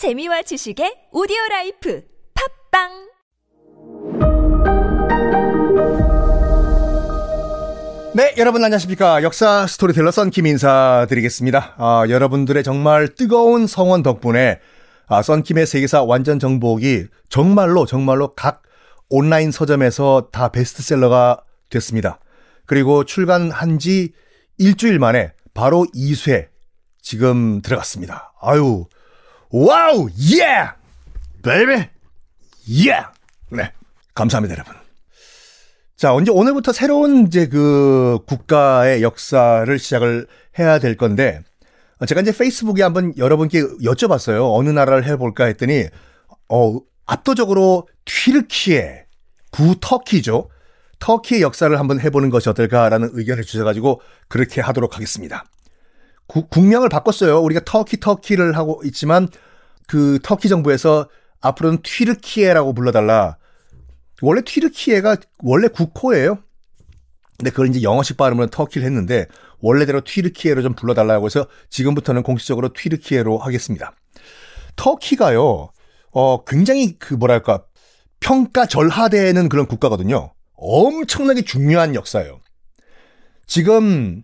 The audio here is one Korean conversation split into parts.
재미와 지식의 오디오 라이프 팟빵 네, 여러분 안녕하십니까. 역사 스토리텔러 썬킴 인사드리겠습니다. 아, 여러분들의 정말 뜨거운 성원 덕분에 아, 썬킴의 세계사 완전 정복이 정말로 정말로 각 온라인 서점에서 다 베스트셀러가 됐습니다. 그리고 출간한 지 일주일 만에 바로 2쇄 지금 들어갔습니다. 아유, wow, yeah! Baby! Yeah! 네, 감사합니다, 여러분. 자, 이제 오늘부터 새로운 이제 그 국가의 역사를 시작을 해야 될 건데, 제가 이제 페이스북에 한번 여러분께 여쭤봤어요. 어느 나라를 해볼까 했더니, 어, 압도적으로 튀르키예, 구 터키죠. 터키의 역사를 한번 해보는 것이 어떨까라는 의견을 주셔가지고 그렇게 하도록 하겠습니다. 구, 국명을 바꿨어요. 우리가 터키 터키를 하고 있지만 그 터키 정부에서 앞으로는 튀르키예라고 불러달라. 원래 튀르키예가 원래 국호예요. 근데 그걸 이제 영어식 발음으로 터키를 했는데 원래대로 튀르키예로 좀 불러달라고 해서 지금부터는 공식적으로 튀르키예로 하겠습니다. 터키가요, 어, 굉장히 그 뭐랄까, 평가절하되는 그런 국가거든요. 엄청나게 중요한 역사예요. 지금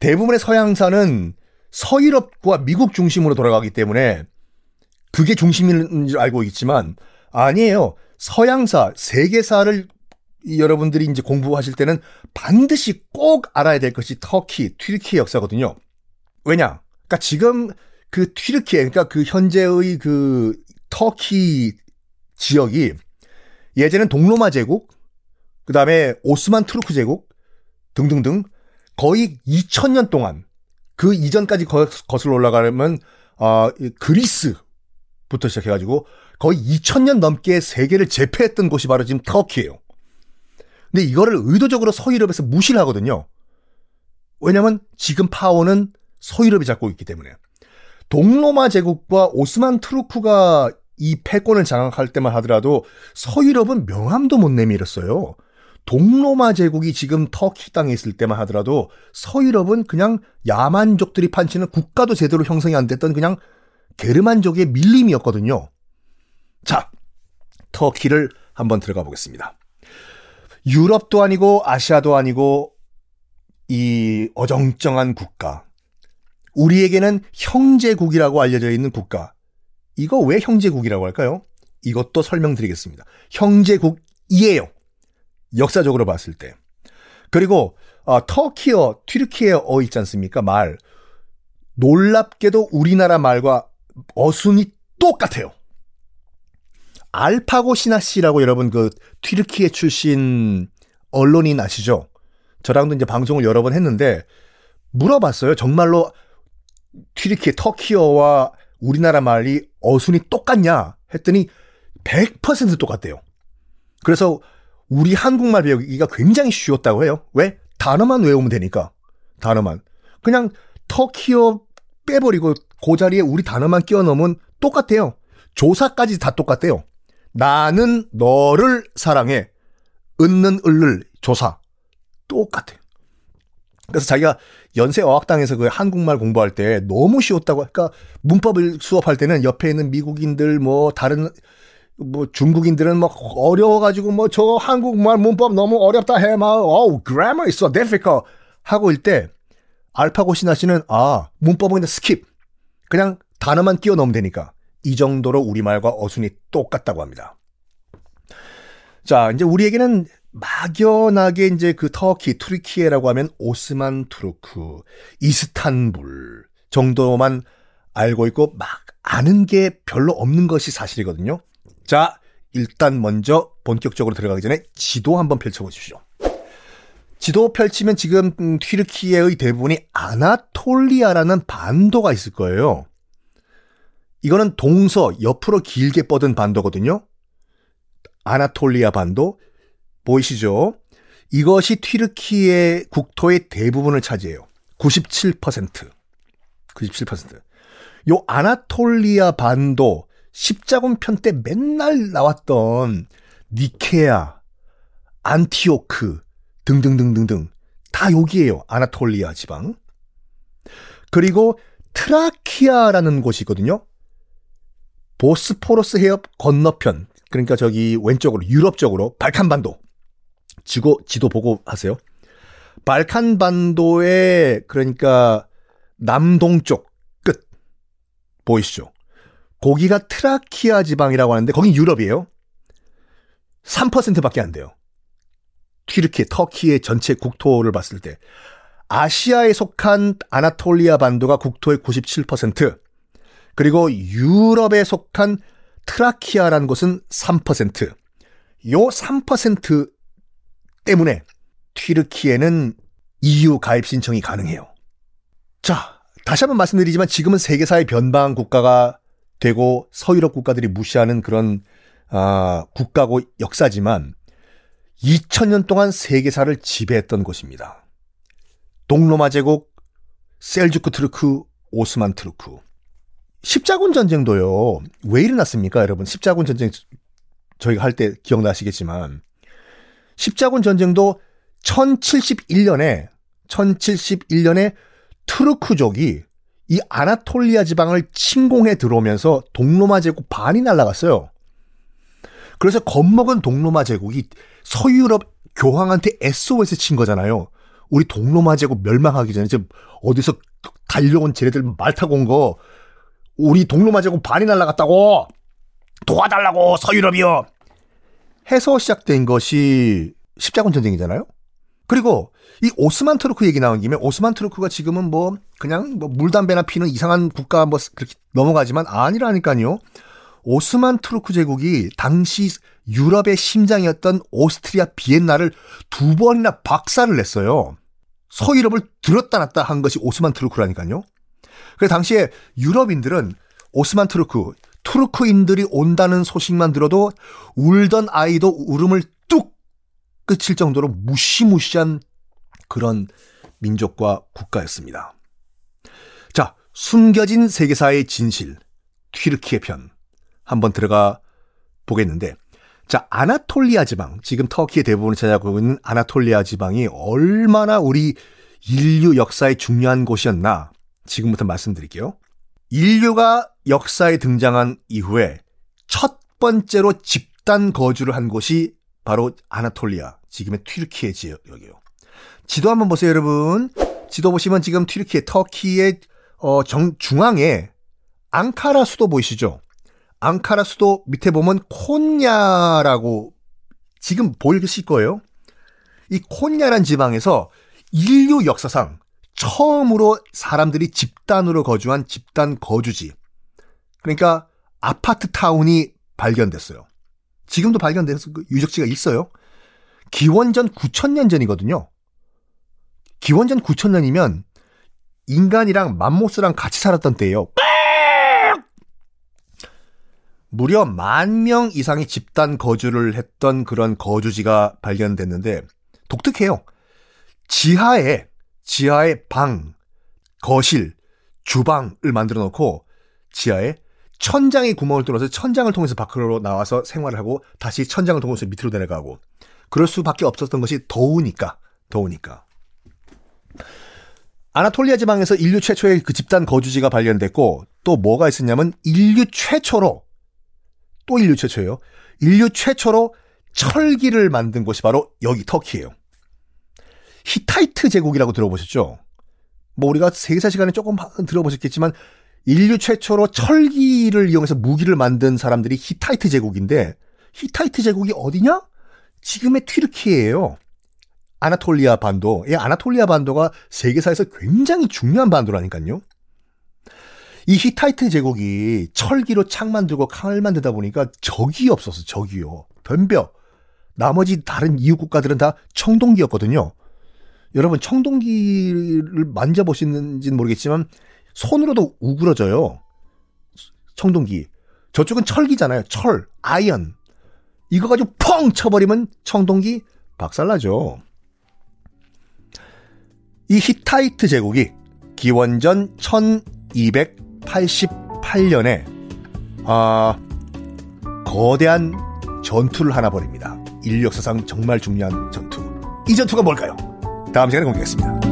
대부분의 서양사는 서유럽과 미국 중심으로 돌아가기 때문에 그게 중심인 줄 알고 있지만 아니에요. 서양사, 세계사를 여러분들이 이제 공부하실 때는 반드시 꼭 알아야 될 것이 터키, 튀르키 역사거든요. 왜냐? 그러니까 지금 그 튀르키, 그러니까 그 현재의 그 터키 지역이 예전엔 동로마 제국, 그 다음에 오스만 투르크 제국 등등등 거의 2000년 동안 그 이전까지 거슬러 올라가려면 어, 그리스부터 시작해가지고 거의 2000년 넘게 세계를 제패했던 곳이 바로 지금 터키예요. 근데 이거를 의도적으로 서유럽에서 무시를 하거든요. 왜냐면 지금 파워는 서유럽이 잡고 있기 때문에. 동로마 제국과 오스만 투르크가 이 패권을 장악할 때만 하더라도 서유럽은 명함도 못 내밀었어요. 동로마 제국이 지금 터키 땅에 있을 때만 하더라도 서유럽은 그냥 야만족들이 판치는 국가도 제대로 형성이 안 됐던 그냥 게르만족의 밀림이었거든요. 자, 터키를 한번 들어가 보겠습니다. 유럽도 아니고 아시아도 아니고 이 어정쩡한 국가. 우리에게는 형제국이라고 알려져 있는 국가. 이거 왜 형제국이라고 할까요? 이것도 설명드리겠습니다. 형제국이에요. 역사적으로 봤을 때. 그리고 어, 터키어, 튀르키예어 있지 않습니까? 말. 놀랍게도 우리나라 말과 어순이 똑같아요. 알파고 시나 씨라고 여러분 그 튀르키예 출신 언론인 아시죠? 저랑도 이제 방송을 여러 번 했는데 물어봤어요. 정말로 튀르키예 터키어와 우리나라 말이 어순이 똑같냐 했더니 100% 똑같대요. 그래서 우리 한국말 배우기가 굉장히 쉬웠다고 해요. 왜? 단어만 외우면 되니까. 단어만. 그냥 터키어 빼버리고 그 자리에 우리 단어만 끼워 넣으면 똑같아요. 조사까지 다 똑같대요. 나는 너를 사랑해. 은는 을를 조사. 똑같아요. 그래서 자기가 연세 어학당에서 그 한국말 공부할 때 너무 쉬웠다고 그러니까 문법을 수업할 때는 옆에 있는 미국인들 뭐 다른 뭐 중국인들은 막 어려워가지고 뭐 저 한국말 문법 너무 어렵다 해 막 어우 grammar is so difficult 하고 있을 때 알파고 시나씨는 아 문법은 그냥 skip 그냥 단어만 끼워 넣으면 되니까 이 정도로 우리말과 어순이 똑같다고 합니다. 자 이제 우리에게는 막연하게 이제 그 터키 튀르키예라고 하면 오스만 투르크 이스탄불 정도만 알고 있고 막 아는 게 별로 없는 것이 사실이거든요. 자, 일단 먼저 본격적으로 들어가기 전에 지도 한번 펼쳐보십시오. 지도 펼치면 지금 음, 튀르키예의 대부분이 아나톨리아라는 반도가 있을 거예요. 이거는 동서 옆으로 길게 뻗은 반도거든요. 아나톨리아 반도 보이시죠? 이것이 튀르키예 국토의 대부분을 차지해요. 97%. 97%. 요 아나톨리아 반도 십자군 편 때 맨날 나왔던 니케아, 안티오크 등등등등등 다 여기에요. 아나톨리아 지방. 그리고 트라키아라는 곳이 있거든요. 보스포러스 해협 건너편 그러니까 저기 왼쪽으로 유럽 쪽으로 발칸 반도 지고 지도 보고 하세요. 발칸 반도의 그러니까 남동쪽 끝 보이시죠? 거기가 트라키아 지방이라고 하는데 거긴 유럽이에요. 3%밖에 안 돼요. 튀르키, 터키의 전체 국토를 봤을 때 아시아에 속한 아나톨리아 반도가 국토의 97%, 그리고 유럽에 속한 트라키아라는 곳은 3%. 요 3% 때문에 튀르키에는 EU 가입 신청이 가능해요. 자, 다시 한번 말씀드리지만 지금은 세계사의 변방 국가가 되고 서유럽 국가들이 무시하는 그런 아, 국가고 역사지만 2000년 동안 세계사를 지배했던 곳입니다. 동로마 제국, 셀주크 투르크, 오스만 투르크. 십자군 전쟁도요. 왜 일어났습니까, 여러분? 십자군 전쟁 저희가 할 때 기억나시겠지만 십자군 전쟁도 1071년에 1071년에 투르크족이 이 아나톨리아 지방을 침공해 들어오면서 동로마 제국 반이 날아갔어요. 그래서 겁먹은 동로마 제국이 서유럽 교황한테 SOS 친 거잖아요. 우리 동로마 제국 멸망하기 전에 지금 어디서 달려온 쟤네들 말 타고 온 거 우리 동로마 제국 반이 날아갔다고 도와달라고 서유럽이요. 해서 시작된 것이 십자군 전쟁이잖아요. 그리고 이 오스만 투르크 얘기 나온 김에 오스만 투르크가 지금은 뭐 그냥 뭐 물담배나 피는 이상한 국가 뭐 그렇게 넘어가지만 아니라니까요. 오스만 투르크 제국이 당시 유럽의 심장이었던 오스트리아 비엔나를 두 번이나 박살을 냈어요. 서유럽을 들었다 놨다 한 것이 오스만 투르크라니까요. 그 당시에 유럽인들은 오스만 투르크, 투르크인들이 온다는 소식만 들어도 울던 아이도 울음을 뚝 그칠 정도로 무시무시한 그런 민족과 국가였습니다. 자, 숨겨진 세계사의 진실, 튀르키의 편 한번 들어가 보겠는데 자, 아나톨리아 지방, 지금 터키의 대부분을 찾아가고 있는 아나톨리아 지방이 얼마나 우리 인류 역사에 중요한 곳이었나 지금부터 말씀드릴게요. 인류가 역사에 등장한 이후에 첫 번째로 집단 거주를 한 곳이 바로 아나톨리아, 지금의 튀르키예 지역이에요. 지도 한번 보세요, 여러분. 지도 보시면 지금 튀르키예, 터키의 어, 정, 중앙에 앙카라 수도 보이시죠? 앙카라 수도 밑에 보면 콘야라고 지금 보이실 거예요. 이 콘야란 지방에서 인류 역사상 처음으로 사람들이 집단으로 거주한 집단 거주지. 그러니까 아파트 타운이 발견됐어요. 지금도 발견돼서 그 유적지가 있어요. 기원전 9천년 전이거든요. 기원전 9천년이면 인간이랑 맘모스랑 같이 살았던 때예요. 무려 만 명 이상의 집단 거주를 했던 그런 거주지가 발견됐는데 독특해요. 지하에 지하에 방, 거실, 주방을 만들어 놓고 지하에 천장에 구멍을 뚫어서 천장을 통해서 밖으로 나와서 생활을 하고 다시 천장을 통해서 밑으로 내려가고 그럴 수밖에 없었던 것이 더우니까 더우니까 아나톨리아 지방에서 인류 최초의 그 집단 거주지가 발견됐고 또 뭐가 있었냐면 인류 최초로 또 인류 최초예요. 인류 최초로 철기를 만든 곳이 바로 여기 터키예요. 히타이트 제국이라고 들어보셨죠? 뭐 우리가 세계사 시간에 조금 들어보셨겠지만 인류 최초로 철기를 이용해서 무기를 만든 사람들이 히타이트 제국인데 히타이트 제국이 어디냐? 지금의 튀르키예요. 아나톨리아 반도. 이 아나톨리아 반도가 세계사에서 굉장히 중요한 반도라니까요. 이 히타이트 제국이 철기로 창 만들고 칼 만들다 보니까 적이 없었어, 적이요. 덤벼. 나머지 다른 이웃 국가들은 다 청동기였거든요. 여러분 청동기를 만져보셨는지는 모르겠지만 손으로도 우그러져요. 청동기. 저쪽은 철기잖아요. 철, iron. 이거 가지고 펑 쳐버리면 청동기 박살나죠. 이 히타이트 제국이 기원전 1288년에 아, 거대한 전투를 하나 벌입니다. 인류 역사상 정말 중요한 전투. 이 전투가 뭘까요? 다음 시간에 공개하겠습니다.